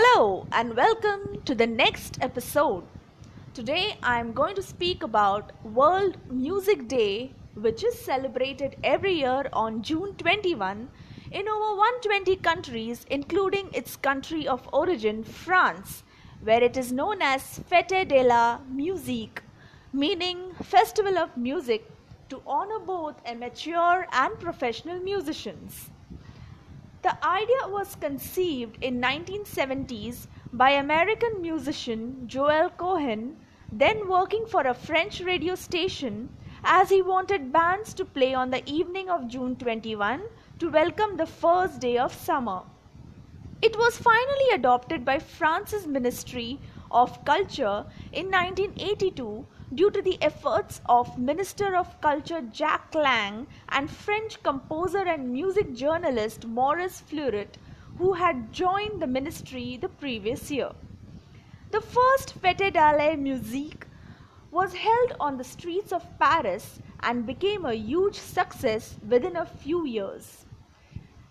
Hello and welcome to the next episode. Today I am going to speak about World Music Day, which is celebrated every year on June 21 in over 120 countries, including its country of origin, France, where it is known as Fête de la Musique, meaning Festival of Music, to honor both amateur and professional musicians. The idea was conceived in 1970s by American musician Joel Cohen, then working for a French radio station, as he wanted bands to play on the evening of June 21 to welcome the first day of summer. It was finally adopted by France's Ministry of Culture in 1982 due to the efforts of Minister of Culture Jack Lang and French composer and music journalist Maurice Fleuret, who had joined the ministry the previous year. The first Fête de la Musique was held on the streets of Paris and became a huge success within a few years.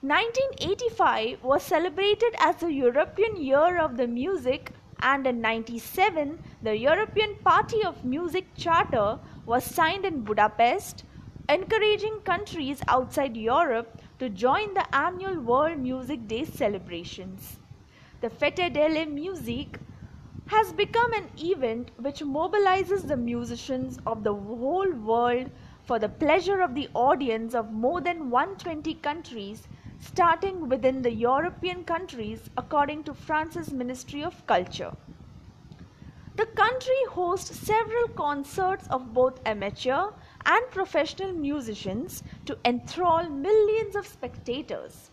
1985 was celebrated as the European Year of the Music and in 97 the European Party of Music Charter was signed in Budapest encouraging countries outside Europe to join the annual World Music Day celebrations. The Fête de la Musique has become an event which mobilizes the musicians of the whole world for the pleasure of the audience of more than 120 countries starting within the European countries according to France's Ministry of Culture. The country hosts several concerts of both amateur and professional musicians to enthrall millions of spectators.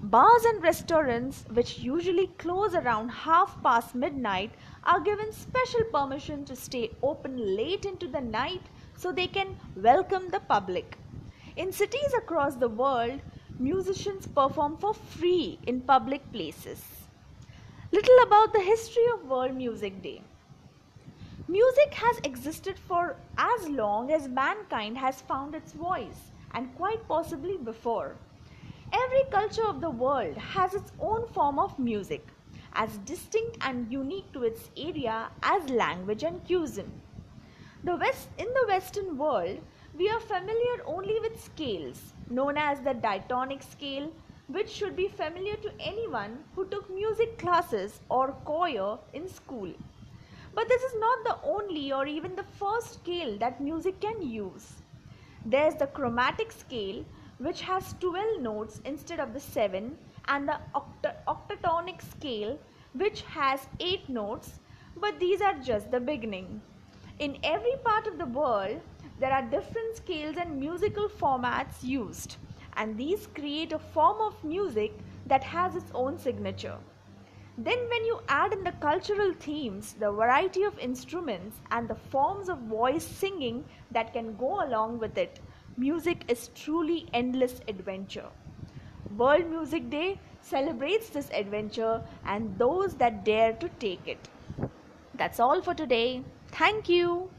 Bars and restaurants, which usually close around half past midnight, are given special permission to stay open late into the night so they can welcome the public. In cities across the world, musicians perform for free in public places. Little about the history of World Music Day. Music has existed for as long as mankind has found its voice, and quite possibly before. Every culture of the world has its own form of music, as distinct and unique to its area as language and cuisine. The West, in the Western world, we are familiar only with scales, known as the diatonic scale, which should be familiar to anyone who took music classes or choir in school. But this is not the only or even the first scale that music can use. There's the chromatic scale, which has 12 notes instead of the 7, and the oct- octatonic scale, which has 8 notes, but these are just the beginning. In every part of the world, there are different scales and musical formats used, and these create a form of music that has its own signature. Then, when you add in the cultural themes, the variety of instruments, and the forms of voice singing that can go along with it, music is truly endless adventure. World Music Day celebrates this adventure and those that dare to take it. That's all for today. Thank you.